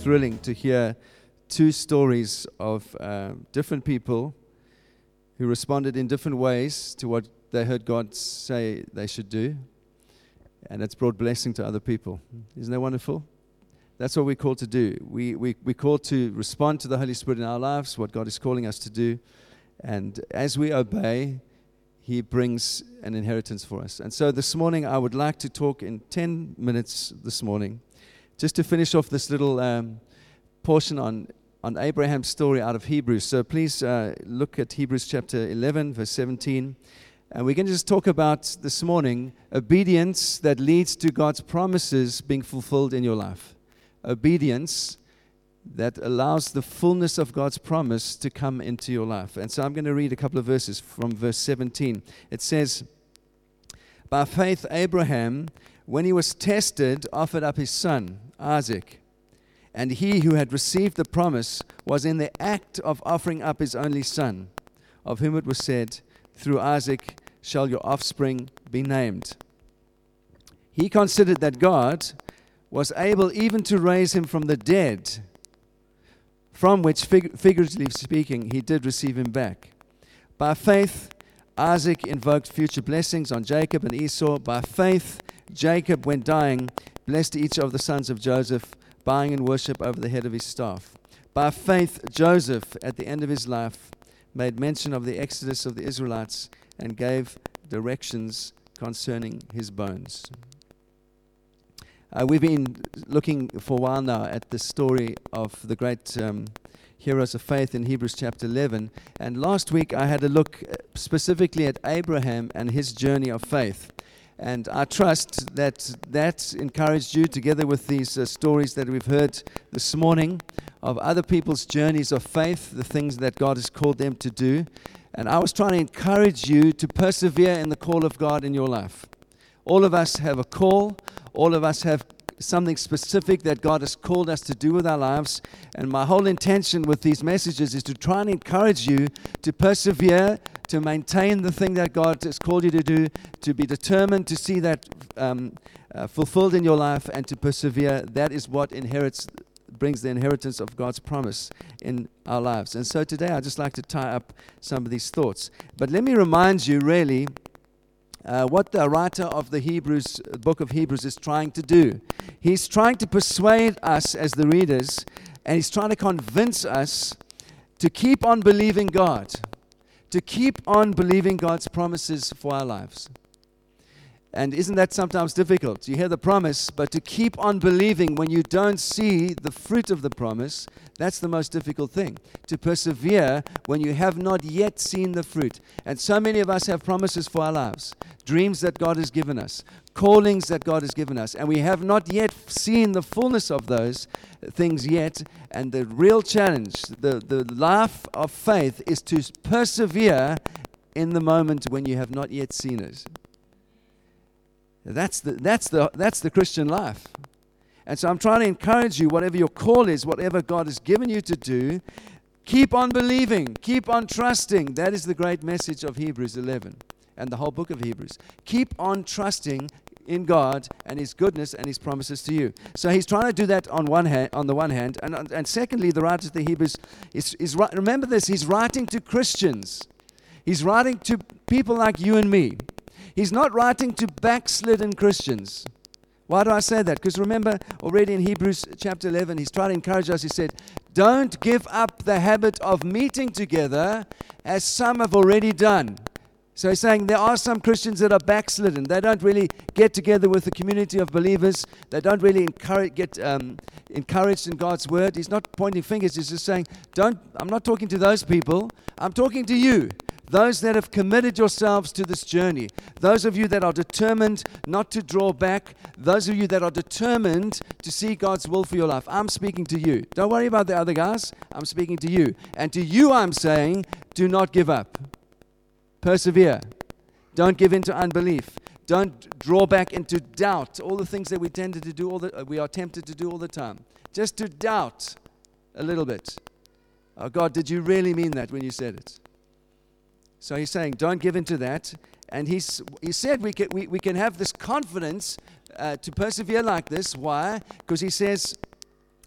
thrilling to hear two stories of uh, different people who responded in different ways to what they heard God say they should do. And it's brought blessing to other people. Isn't that wonderful? That's what we're called to do. We, we, we're called to respond to the Holy Spirit in our lives, what God is calling us to do. And as we obey, He brings an inheritance for us. And so this morning, I would like to talk in 10 minutes this morning, just to finish off this little um, portion on, on Abraham's story out of Hebrews. So please uh, look at Hebrews chapter 11, verse 17. And we're going to just talk about this morning obedience that leads to God's promises being fulfilled in your life. Obedience that allows the fullness of God's promise to come into your life. And so I'm going to read a couple of verses from verse 17. It says, By faith, Abraham, when he was tested, offered up his son, Isaac. And he who had received the promise was in the act of offering up his only son, of whom it was said, Through Isaac shall your offspring be named. He considered that God was able even to raise him from the dead, from which, fig- figuratively speaking, he did receive him back. By faith, Isaac invoked future blessings on Jacob and Esau. By faith, Jacob, when dying, blessed each of the sons of Joseph, bowing in worship over the head of his staff. By faith, Joseph, at the end of his life, made mention of the exodus of the Israelites and gave directions concerning his bones. Uh, we've been looking for a while now at the story of the great um, heroes of faith in Hebrews chapter 11. And last week I had a look uh, specifically at Abraham and his journey of faith. And I trust that that encouraged you, together with these uh, stories that we've heard this morning of other people's journeys of faith, the things that God has called them to do. And I was trying to encourage you to persevere in the call of God in your life. All of us have a call, all of us have something specific that God has called us to do with our lives. And my whole intention with these messages is to try and encourage you to persevere, to maintain the thing that God has called you to do, to be determined to see that um, uh, fulfilled in your life, and to persevere. That is what inherits brings the inheritance of God's promise in our lives. And so today I'd just like to tie up some of these thoughts. But let me remind you, really, uh, what the writer of the Hebrews, book of Hebrews, is trying to do. He's trying to persuade us as the readers, and he's trying to convince us to keep on believing God, to keep on believing God's promises for our lives. And isn't that sometimes difficult? You hear the promise, but to keep on believing when you don't see the fruit of the promise, that's the most difficult thing. To persevere when you have not yet seen the fruit. And so many of us have promises for our lives, dreams that God has given us, callings that God has given us, and we have not yet seen the fullness of those things yet. And the real challenge, the, the life of faith, is to persevere in the moment when you have not yet seen it. That's the, that's, the, that's the Christian life. And so I'm trying to encourage you, whatever your call is, whatever God has given you to do, keep on believing, keep on trusting. That is the great message of Hebrews 11 and the whole book of Hebrews. Keep on trusting in God and His goodness and His promises to you. So He's trying to do that on one hand, on the one hand, and, and secondly, the writer of the Hebrews is, is remember this. He's writing to Christians. He's writing to people like you and me. He's not writing to backslidden Christians. Why do I say that? Because remember, already in Hebrews chapter 11, he's trying to encourage us. He said, Don't give up the habit of meeting together as some have already done. So he's saying there are some Christians that are backslidden. They don't really get together with the community of believers. They don't really encourage, get um, encouraged in God's word. He's not pointing fingers. He's just saying, don't, I'm not talking to those people. I'm talking to you those that have committed yourselves to this journey, those of you that are determined not to draw back, those of you that are determined to see God's will for your life, I'm speaking to you. Don't worry about the other guys, I'm speaking to you. And to you, I'm saying, do not give up. Persevere. Don't give in to unbelief. Don't draw back into doubt. All the things that we tended to do, all the, uh, we are tempted to do all the time. Just to doubt a little bit. Oh, God, did you really mean that when you said it? So he's saying, don't give in to that. And he's, he said we can, we, we can have this confidence uh, to persevere like this. Why? Because he says,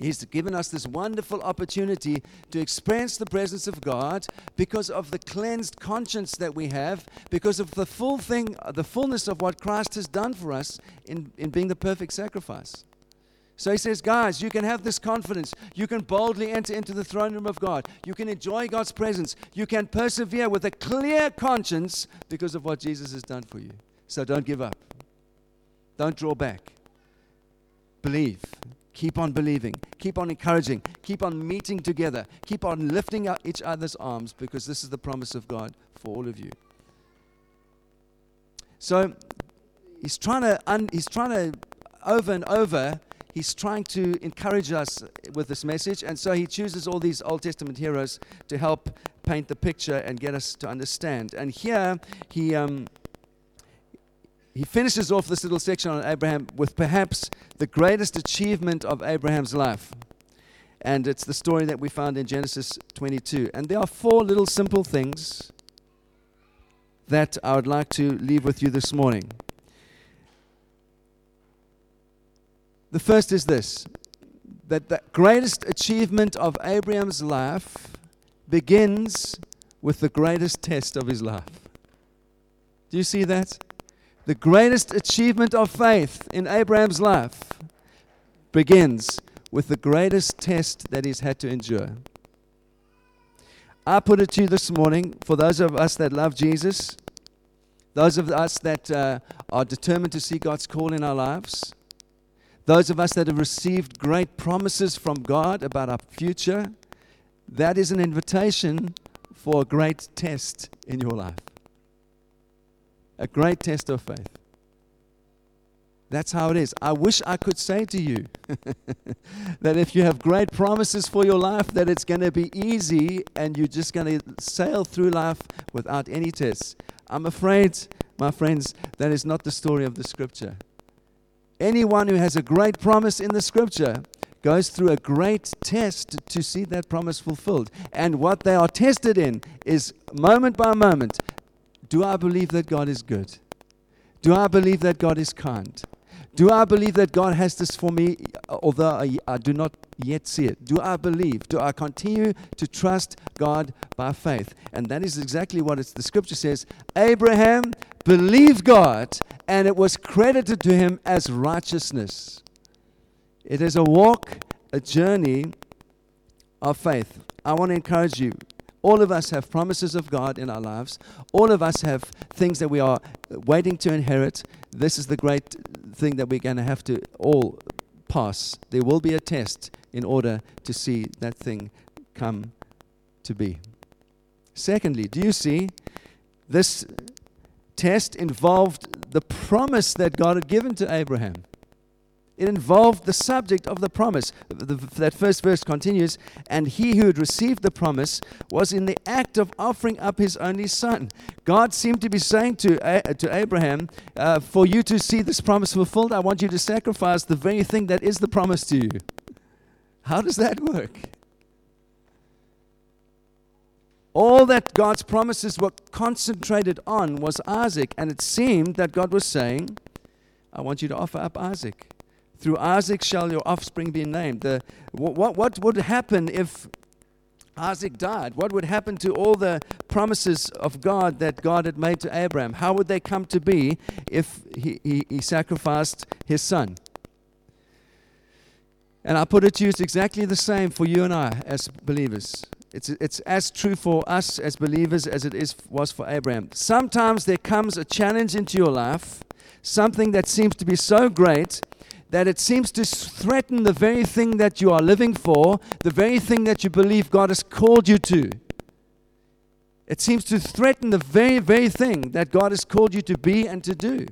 He's given us this wonderful opportunity to experience the presence of God because of the cleansed conscience that we have, because of the full thing, the fullness of what Christ has done for us in, in being the perfect sacrifice. So he says, guys, you can have this confidence. You can boldly enter into the throne room of God. You can enjoy God's presence. You can persevere with a clear conscience because of what Jesus has done for you. So don't give up. Don't draw back. Believe. Keep on believing. Keep on encouraging. Keep on meeting together. Keep on lifting up each other's arms because this is the promise of God for all of you. So he's trying to, un, he's trying to over and over, he's trying to encourage us with this message. And so he chooses all these Old Testament heroes to help paint the picture and get us to understand. And here he. Um, he finishes off this little section on Abraham with perhaps the greatest achievement of Abraham's life. And it's the story that we found in Genesis 22. And there are four little simple things that I would like to leave with you this morning. The first is this that the greatest achievement of Abraham's life begins with the greatest test of his life. Do you see that? The greatest achievement of faith in Abraham's life begins with the greatest test that he's had to endure. I put it to you this morning for those of us that love Jesus, those of us that uh, are determined to see God's call in our lives, those of us that have received great promises from God about our future, that is an invitation for a great test in your life a great test of faith. That's how it is. I wish I could say to you that if you have great promises for your life, that it's going to be easy and you're just going to sail through life without any tests. I'm afraid, my friends, that is not the story of the scripture. Anyone who has a great promise in the scripture goes through a great test to see that promise fulfilled. And what they are tested in is moment by moment do I believe that God is good? Do I believe that God is kind? Do I believe that God has this for me, although I, I, do not yet see it? Do I believe? Do I continue to trust God by faith? And that is exactly what the scripture says. Abraham believed God, and it was credited to him as righteousness. It is a walk, a journey of faith. I want to encourage you all of us have promises of God in our lives. All of us have things that we are waiting to inherit. This is the great thing that we're going to have to all pass. There will be a test in order to see that thing come to be. Secondly, do you see this test involved the promise that God had given to Abraham? It involved the subject of the promise. The, that first verse continues, and he who had received the promise was in the act of offering up his only son. God seemed to be saying to, uh, to Abraham, uh, For you to see this promise fulfilled, I want you to sacrifice the very thing that is the promise to you. How does that work? All that God's promises were concentrated on was Isaac, and it seemed that God was saying, I want you to offer up Isaac. Through Isaac shall your offspring be named. The, what, what would happen if Isaac died? What would happen to all the promises of God that God had made to Abraham? How would they come to be if he, he, he sacrificed his son? And I put it to you, it's exactly the same for you and I as believers. It's, it's as true for us as believers as it is, was for Abraham. Sometimes there comes a challenge into your life, something that seems to be so great that it seems to threaten the very thing that you are living for, the very thing that you believe God has called you to. It seems to threaten the very, very thing that God has called you to be and to do.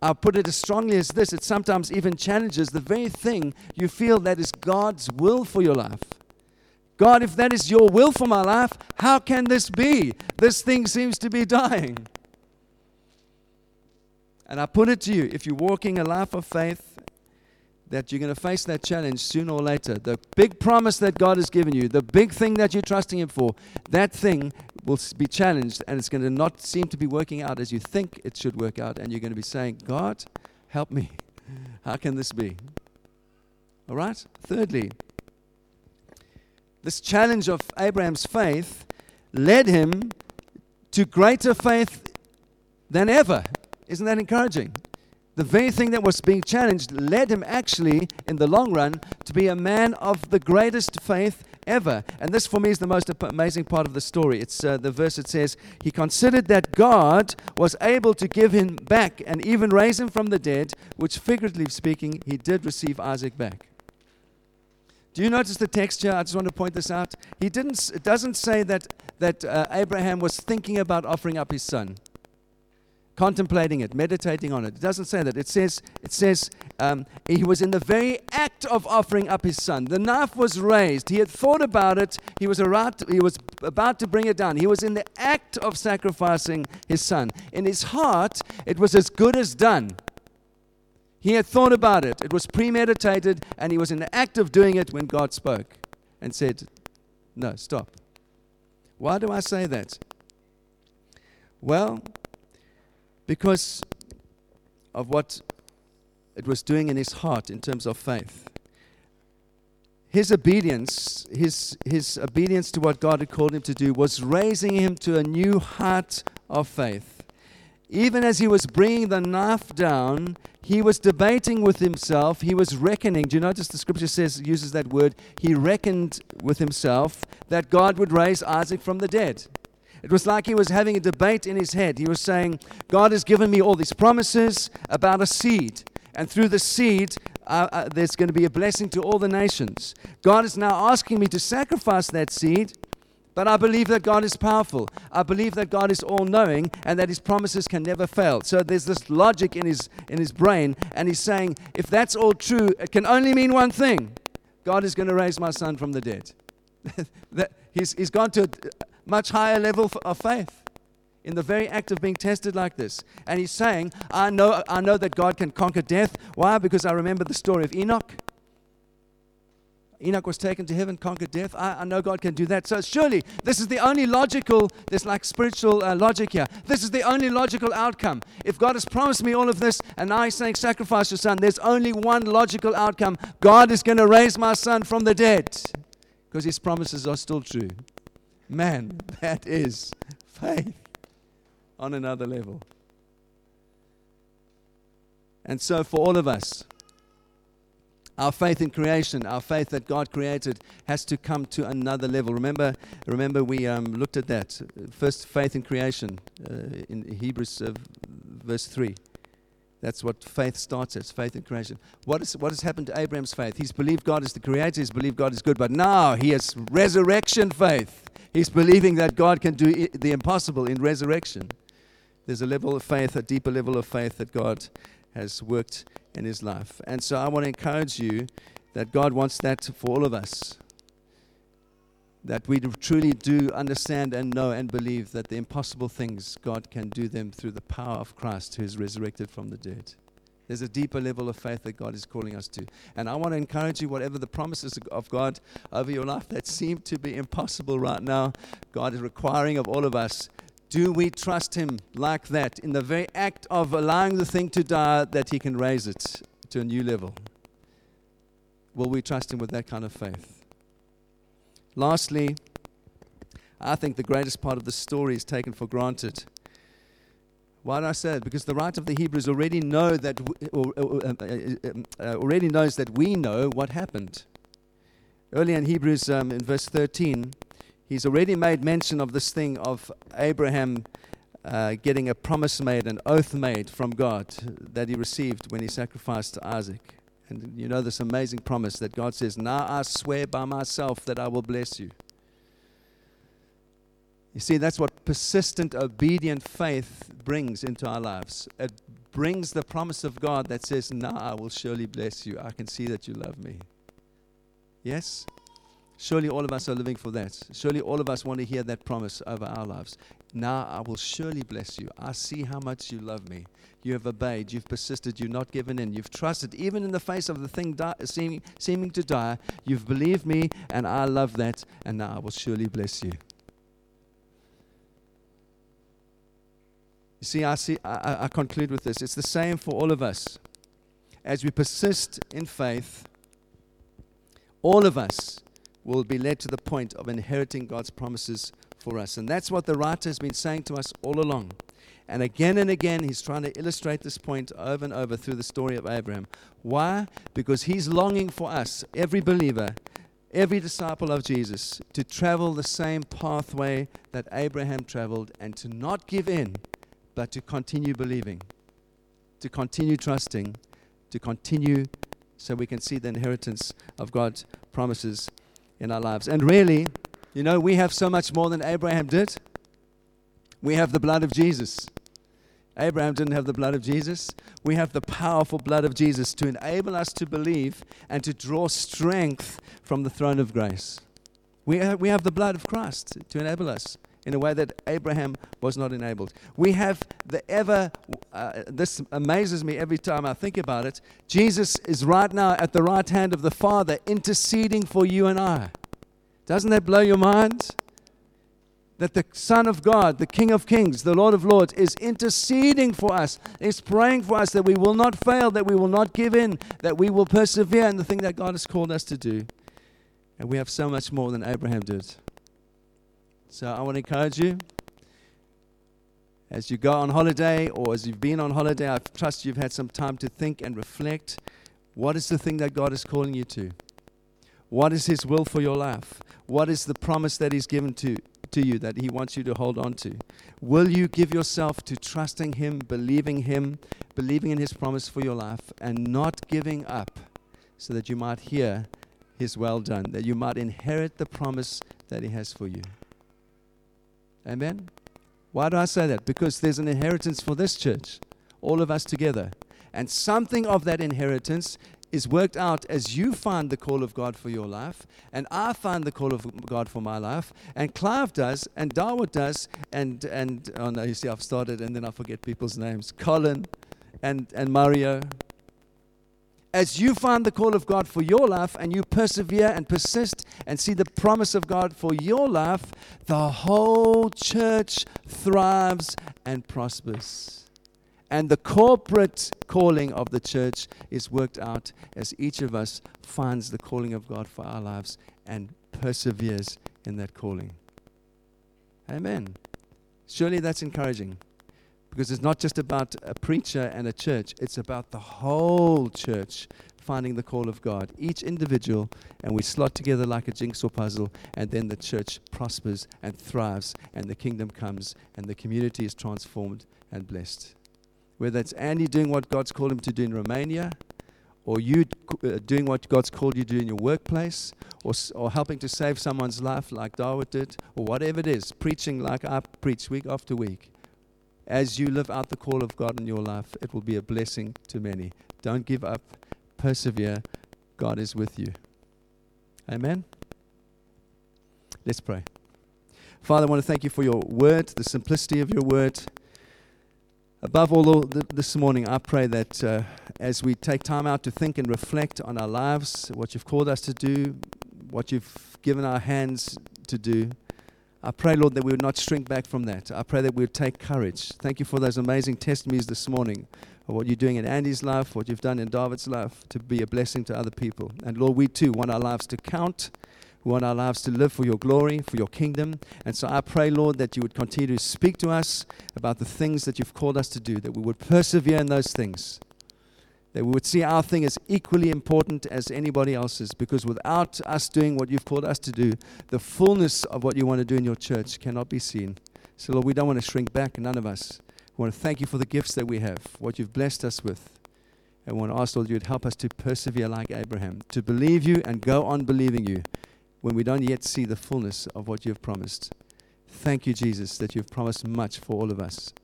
I'll put it as strongly as this it sometimes even challenges the very thing you feel that is God's will for your life. God, if that is your will for my life, how can this be? This thing seems to be dying. And I put it to you if you're walking a life of faith, that you're going to face that challenge sooner or later. The big promise that God has given you, the big thing that you're trusting Him for, that thing will be challenged and it's going to not seem to be working out as you think it should work out. And you're going to be saying, God, help me. How can this be? All right? Thirdly, this challenge of Abraham's faith led him to greater faith than ever. Isn't that encouraging? The very thing that was being challenged led him actually, in the long run, to be a man of the greatest faith ever. And this, for me, is the most amazing part of the story. It's uh, the verse that says, He considered that God was able to give him back and even raise him from the dead, which, figuratively speaking, he did receive Isaac back. Do you notice the texture? I just want to point this out. He didn't, it doesn't say that, that uh, Abraham was thinking about offering up his son contemplating it, meditating on it. It doesn't say that. It says, it says um, he was in the very act of offering up his son. The knife was raised. He had thought about it. He was, he was about to bring it down. He was in the act of sacrificing his son. In his heart, it was as good as done. He had thought about it. It was premeditated, and he was in the act of doing it when God spoke and said, No, stop. Why do I say that? Well, because of what it was doing in his heart in terms of faith. His obedience, his, his obedience to what God had called him to do, was raising him to a new height of faith. Even as he was bringing the knife down, he was debating with himself. He was reckoning. Do you notice the scripture says, uses that word? He reckoned with himself that God would raise Isaac from the dead. It was like he was having a debate in his head. He was saying, God has given me all these promises about a seed. And through the seed, uh, uh, there's going to be a blessing to all the nations. God is now asking me to sacrifice that seed, but I believe that God is powerful. I believe that God is all knowing and that his promises can never fail. So there's this logic in his, in his brain, and he's saying, if that's all true, it can only mean one thing God is going to raise my son from the dead. that, he's, he's gone to a much higher level of faith in the very act of being tested like this. And he's saying, I know, I know that God can conquer death. Why? Because I remember the story of Enoch. Enoch was taken to heaven, conquered death. I, I, know God can do that. So surely this is the only logical, there's like spiritual uh, logic here. This is the only logical outcome. If God has promised me all of this and now He's saying, sacrifice your son, there's only one logical outcome. God is going to raise my son from the dead because His promises are still true. Man, that is faith on another level. And so, for all of us, our faith in creation, our faith that God created, has to come to another level. Remember, remember we um, looked at that first faith in creation uh, in Hebrews uh, verse three. That's what faith starts as faith in creation. What, is, what has happened to Abraham's faith? He's believed God is the creator, he's believed God is good, but now he has resurrection faith. He's believing that God can do the impossible in resurrection. There's a level of faith, a deeper level of faith that God has worked in his life. And so I want to encourage you that God wants that for all of us. That we truly do understand and know and believe that the impossible things, God can do them through the power of Christ who is resurrected from the dead. There's a deeper level of faith that God is calling us to. And I want to encourage you, whatever the promises of God over your life that seem to be impossible right now, God is requiring of all of us. Do we trust Him like that in the very act of allowing the thing to die that He can raise it to a new level? Will we trust Him with that kind of faith? Lastly, I think the greatest part of the story is taken for granted. Why I say that? Because the writer of the Hebrews already know that, or, uh, uh, uh, already knows that we know what happened. Earlier in Hebrews, um, in verse 13, he's already made mention of this thing of Abraham uh, getting a promise made, an oath made from God that he received when he sacrificed to Isaac. And you know this amazing promise that God says, Now I swear by myself that I will bless you. You see, that's what persistent, obedient faith brings into our lives. It brings the promise of God that says, Now I will surely bless you. I can see that you love me. Yes? Surely all of us are living for that. Surely all of us want to hear that promise over our lives. Now I will surely bless you. I see how much you love me. You have obeyed. You've persisted. You've not given in. You've trusted, even in the face of the thing di- seeming, seeming to die. You've believed me, and I love that. And now I will surely bless you. You see, I, see I, I conclude with this. It's the same for all of us. As we persist in faith, all of us will be led to the point of inheriting God's promises for us. And that's what the writer has been saying to us all along. And again and again, he's trying to illustrate this point over and over through the story of Abraham. Why? Because he's longing for us, every believer, every disciple of Jesus, to travel the same pathway that Abraham traveled and to not give in, but to continue believing, to continue trusting, to continue so we can see the inheritance of God's promises in our lives. And really, you know, we have so much more than Abraham did. We have the blood of Jesus. Abraham didn't have the blood of Jesus. We have the powerful blood of Jesus to enable us to believe and to draw strength from the throne of grace. We have, we have the blood of Christ to enable us in a way that Abraham was not enabled. We have the ever, uh, this amazes me every time I think about it. Jesus is right now at the right hand of the Father interceding for you and I. Doesn't that blow your mind? that the Son of God, the King of Kings, the Lord of Lords, is interceding for us, is praying for us that we will not fail, that we will not give in, that we will persevere in the thing that God has called us to do. And we have so much more than Abraham did. So I want to encourage you as you go on holiday or as you've been on holiday, I trust you've had some time to think and reflect. What is the thing that God is calling you to? What is His will for your life? What is the promise that He's given to, to you that He wants you to hold on to? Will you give yourself to trusting Him, believing Him, believing in His promise for your life, and not giving up so that you might hear His well done, that you might inherit the promise that He has for you? Amen? Why do I say that? Because there's an inheritance for this church, all of us together. And something of that inheritance is worked out as you find the call of God for your life, and I find the call of God for my life, and Clive does, and Darwood does, and and oh no, you see, I've started, and then I forget people's names. Colin, and and Mario. As you find the call of God for your life, and you persevere and persist, and see the promise of God for your life, the whole church thrives and prospers. And the corporate calling of the church is worked out as each of us finds the calling of God for our lives and perseveres in that calling. Amen. Surely that's encouraging because it's not just about a preacher and a church, it's about the whole church finding the call of God, each individual, and we slot together like a jigsaw puzzle, and then the church prospers and thrives, and the kingdom comes, and the community is transformed and blessed whether it's Andy doing what God's called him to do in Romania, or you uh, doing what God's called you to do in your workplace, or, or helping to save someone's life like David did, or whatever it is, preaching like I preach week after week. As you live out the call of God in your life, it will be a blessing to many. Don't give up, persevere. God is with you. Amen. Let's pray. Father, I want to thank you for your word, the simplicity of your word. Above all, this morning, I pray that uh, as we take time out to think and reflect on our lives, what you've called us to do, what you've given our hands to do, I pray, Lord, that we would not shrink back from that. I pray that we would take courage. Thank you for those amazing testimonies this morning of what you're doing in Andy's life, what you've done in David's life, to be a blessing to other people. And Lord, we too want our lives to count we want our lives to live for your glory, for your kingdom. And so I pray, Lord, that you would continue to speak to us about the things that you've called us to do, that we would persevere in those things, that we would see our thing as equally important as anybody else's, because without us doing what you've called us to do, the fullness of what you want to do in your church cannot be seen. So, Lord, we don't want to shrink back, none of us. We want to thank you for the gifts that we have, what you've blessed us with. And we want to ask, Lord, you would help us to persevere like Abraham, to believe you and go on believing you when we don't yet see the fullness of what you've promised. Thank you, Jesus, that you've promised much for all of us.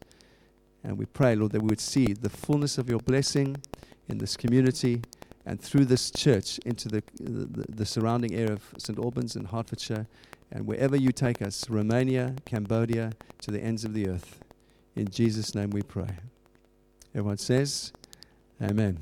And we pray, Lord, that we would see the fullness of your blessing in this community and through this church into the, the, the surrounding area of St. Albans and Hertfordshire and wherever you take us, Romania, Cambodia, to the ends of the earth. In Jesus' name we pray. Everyone says, Amen.